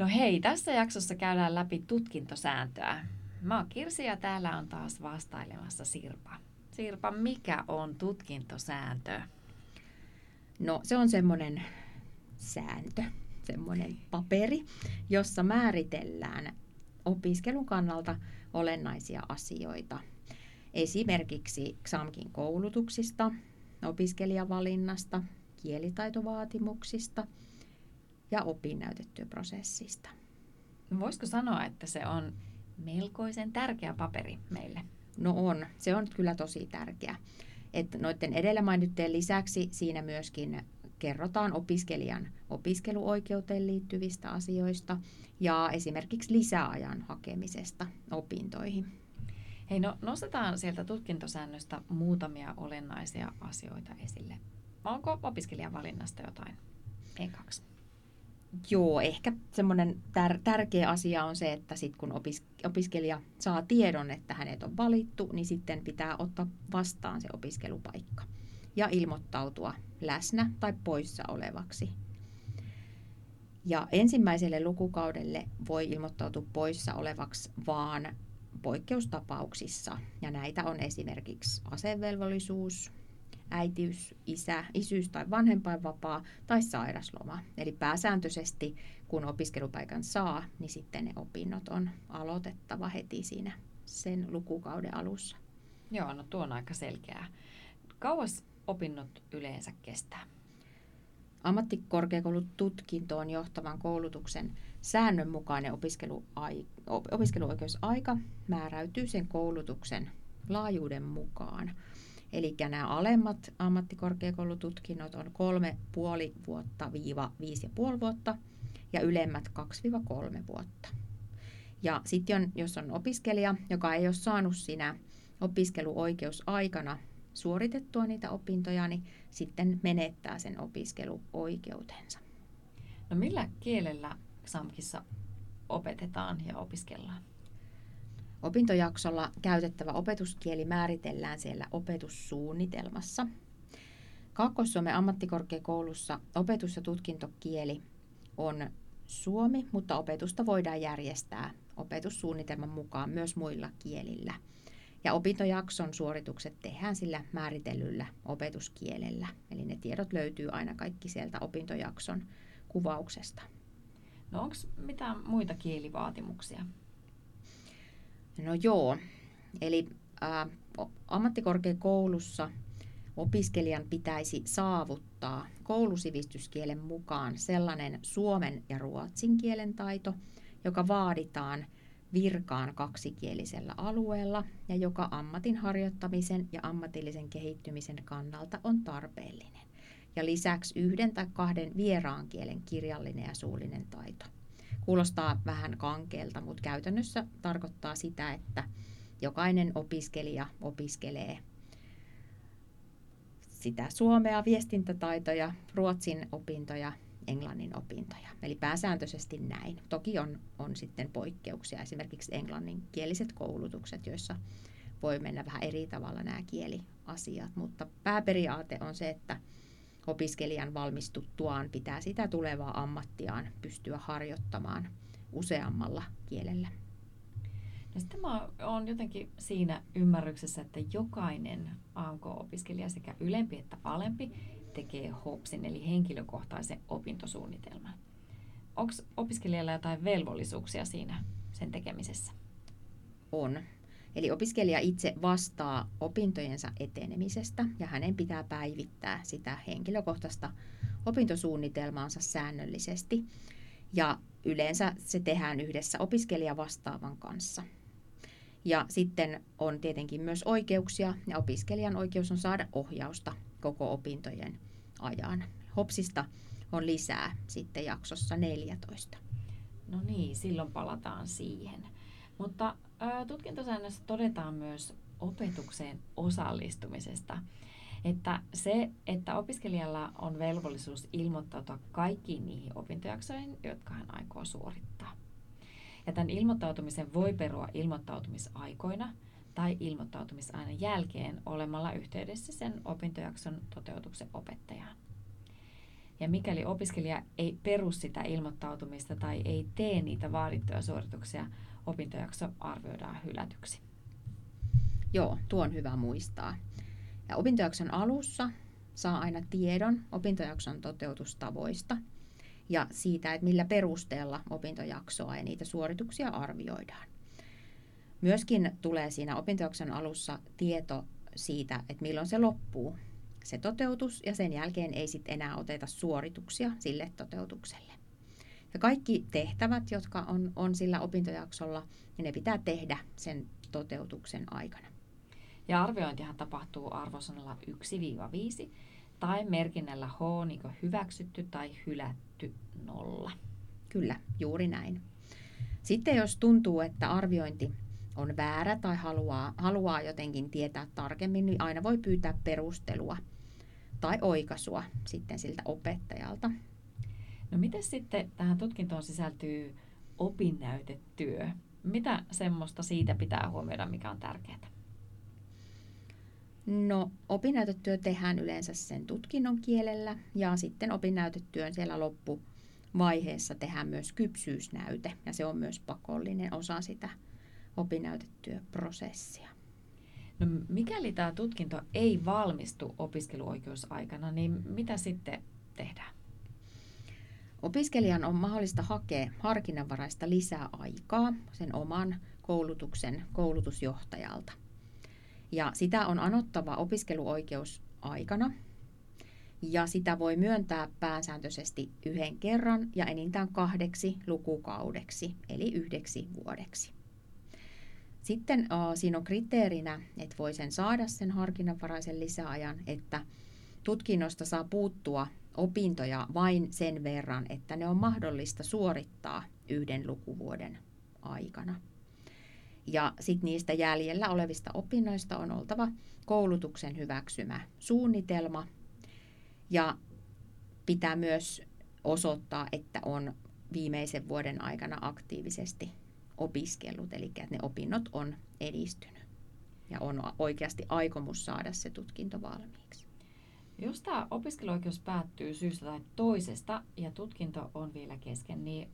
No hei, tässä jaksossa käydään läpi tutkintosääntöä. Mä oon Kirsi ja täällä on taas vastailemassa Sirpa. Sirpa, mikä on tutkintosääntö? No se on semmoinen sääntö, semmoinen paperi, jossa määritellään opiskelun kannalta olennaisia asioita. Esimerkiksi XAMKin koulutuksista, opiskelijavalinnasta, kielitaitovaatimuksista ja opinnäytetyöprosessista. Voisiko sanoa, että se on melkoisen tärkeä paperi meille? No on, se on kyllä tosi tärkeä. Että noiden edellä mainittujen lisäksi siinä myöskin kerrotaan opiskelijan opiskeluoikeuteen liittyvistä asioista ja esimerkiksi lisäajan hakemisesta opintoihin. Hei, no nostetaan sieltä tutkintosäännöstä muutamia olennaisia asioita esille. Onko opiskelijan valinnasta jotain ekaksi? Joo, ehkä semmoinen tär- tärkeä asia on se, että sit kun opis- opiskelija saa tiedon, että hänet on valittu, niin sitten pitää ottaa vastaan se opiskelupaikka ja ilmoittautua läsnä tai poissa olevaksi. Ja ensimmäiselle lukukaudelle voi ilmoittautua poissa olevaksi vaan poikkeustapauksissa. Ja näitä on esimerkiksi asevelvollisuus, äitiys, isä, isyys tai vanhempainvapaa tai sairasloma. Eli pääsääntöisesti, kun opiskelupaikan saa, niin sitten ne opinnot on aloitettava heti siinä sen lukukauden alussa. Joo, no tuo on aika selkeää. Kauas opinnot yleensä kestää? Ammattikorkeakoulututkintoon johtavan koulutuksen säännönmukainen opiskeluoikeusaika määräytyy sen koulutuksen laajuuden mukaan. Eli nämä alemmat ammattikorkeakoulututkinnot on kolme puoli vuotta viiva viisi ja puoli vuotta ja ylemmät 2-3 vuotta. Ja sitten jos on opiskelija, joka ei ole saanut siinä opiskeluoikeusaikana suoritettua niitä opintoja, niin sitten menettää sen opiskeluoikeutensa. No millä kielellä XAMKissa opetetaan ja opiskellaan? Opintojaksolla käytettävä opetuskieli määritellään siellä opetussuunnitelmassa. Kaakkois-Suomen ammattikorkeakoulussa opetus- ja tutkintokieli on suomi, mutta opetusta voidaan järjestää opetussuunnitelman mukaan myös muilla kielillä. Ja opintojakson suoritukset tehdään sillä määritellyllä opetuskielellä. Eli ne tiedot löytyy aina kaikki sieltä opintojakson kuvauksesta. No onko mitään muita kielivaatimuksia? No joo, eli ä, ammattikorkeakoulussa opiskelijan pitäisi saavuttaa koulusivistyskielen mukaan sellainen suomen ja ruotsin kielen taito, joka vaaditaan virkaan kaksikielisellä alueella ja joka ammatin harjoittamisen ja ammatillisen kehittymisen kannalta on tarpeellinen. Ja lisäksi yhden tai kahden vieraan kielen kirjallinen ja suullinen taito – Kuulostaa vähän kankeelta, mutta käytännössä tarkoittaa sitä, että jokainen opiskelija opiskelee sitä suomea, viestintätaitoja, ruotsin opintoja, englannin opintoja. Eli pääsääntöisesti näin. Toki on, on sitten poikkeuksia, esimerkiksi englanninkieliset koulutukset, joissa voi mennä vähän eri tavalla nämä kieliasiat, mutta pääperiaate on se, että opiskelijan valmistuttuaan pitää sitä tulevaa ammattiaan pystyä harjoittamaan useammalla kielellä. No sitten mä oon jotenkin siinä ymmärryksessä, että jokainen AMK-opiskelija sekä ylempi että alempi tekee HOPSin eli henkilökohtaisen opintosuunnitelman. Onko opiskelijalla jotain velvollisuuksia siinä sen tekemisessä? On. Eli opiskelija itse vastaa opintojensa etenemisestä ja hänen pitää päivittää sitä henkilökohtaista opintosuunnitelmaansa säännöllisesti. Ja yleensä se tehdään yhdessä opiskelija vastaavan kanssa. Ja sitten on tietenkin myös oikeuksia ja opiskelijan oikeus on saada ohjausta koko opintojen ajan. Hopsista on lisää sitten jaksossa 14. No niin, silloin palataan siihen. Mutta tutkintosäännössä todetaan myös opetukseen osallistumisesta, että se, että opiskelijalla on velvollisuus ilmoittautua kaikkiin niihin opintojaksoihin, jotka hän aikoo suorittaa. Ja tämän ilmoittautumisen voi perua ilmoittautumisaikoina tai ilmoittautumisajan jälkeen olemalla yhteydessä sen opintojakson toteutuksen opettajaan. Ja mikäli opiskelija ei peru sitä ilmoittautumista tai ei tee niitä vaadittuja suorituksia, opintojakso arvioidaan hylätyksi. Joo, tuo on hyvä muistaa. Ja opintojakson alussa saa aina tiedon opintojakson toteutustavoista ja siitä, että millä perusteella opintojaksoa ja niitä suorituksia arvioidaan. Myöskin tulee siinä opintojakson alussa tieto siitä, että milloin se loppuu, se toteutus, ja sen jälkeen ei sitten enää oteta suorituksia sille toteutukselle. Ja kaikki tehtävät, jotka on, on sillä opintojaksolla, niin ne pitää tehdä sen toteutuksen aikana. Ja arviointihan tapahtuu arvosanalla 1-5 tai merkinnällä H niin hyväksytty tai hylätty nolla. Kyllä, juuri näin. Sitten jos tuntuu, että arviointi on väärä tai haluaa, haluaa jotenkin tietää tarkemmin, niin aina voi pyytää perustelua tai oikaisua sitten siltä opettajalta. No miten sitten tähän tutkintoon sisältyy opinnäytetyö? Mitä semmoista siitä pitää huomioida, mikä on tärkeää? No, opinnäytetyö tehdään yleensä sen tutkinnon kielellä ja sitten opinnäytetyön siellä loppuvaiheessa tehdään myös kypsyysnäyte ja se on myös pakollinen osa sitä opinnäytetyöprosessia. No, mikäli tämä tutkinto ei valmistu opiskeluoikeusaikana, niin mitä sitten tehdään? Opiskelijan on mahdollista hakea harkinnanvaraista lisäaikaa sen oman koulutuksen koulutusjohtajalta. Ja sitä on anottava opiskeluoikeus aikana. Ja sitä voi myöntää pääsääntöisesti yhden kerran ja enintään kahdeksi lukukaudeksi, eli yhdeksi vuodeksi. Sitten uh, siinä on kriteerinä, että voi sen saada sen harkinnanvaraisen lisäajan, että tutkinnosta saa puuttua opintoja vain sen verran, että ne on mahdollista suorittaa yhden lukuvuoden aikana. Ja sitten niistä jäljellä olevista opinnoista on oltava koulutuksen hyväksymä suunnitelma ja pitää myös osoittaa, että on viimeisen vuoden aikana aktiivisesti opiskellut, eli että ne opinnot on edistynyt ja on oikeasti aikomus saada se tutkinto valmiiksi. Jos tämä opiskeluoikeus päättyy syystä tai toisesta ja tutkinto on vielä kesken, niin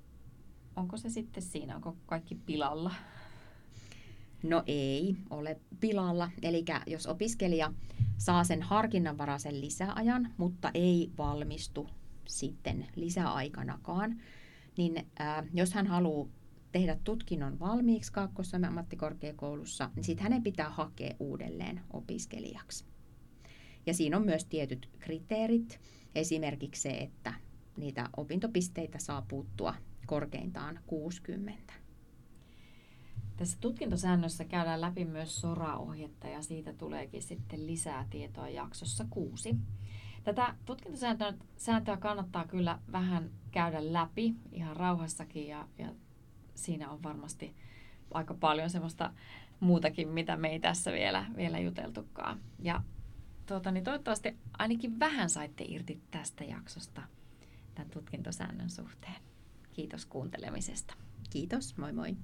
onko se sitten siinä, onko kaikki pilalla? No ei ole pilalla. Eli jos opiskelija saa sen harkinnanvaraisen lisäajan, mutta ei valmistu sitten lisäaikanakaan, niin ää, jos hän haluaa tehdä tutkinnon valmiiksi kaakkois ammattikorkeakoulussa, niin sitten hänen pitää hakea uudelleen opiskelijaksi. Ja siinä on myös tietyt kriteerit, esimerkiksi se, että niitä opintopisteitä saa puuttua korkeintaan 60. Tässä tutkintosäännössä käydään läpi myös soraohjetta ja siitä tuleekin sitten lisää tietoa jaksossa kuusi. Tätä tutkintosääntöä kannattaa kyllä vähän käydä läpi ihan rauhassakin ja, ja siinä on varmasti aika paljon semmoista muutakin, mitä me ei tässä vielä, vielä juteltukaan. Ja tuota, niin toivottavasti ainakin vähän saitte irti tästä jaksosta tämän tutkintosäännön suhteen. Kiitos kuuntelemisesta. Kiitos, moi moi.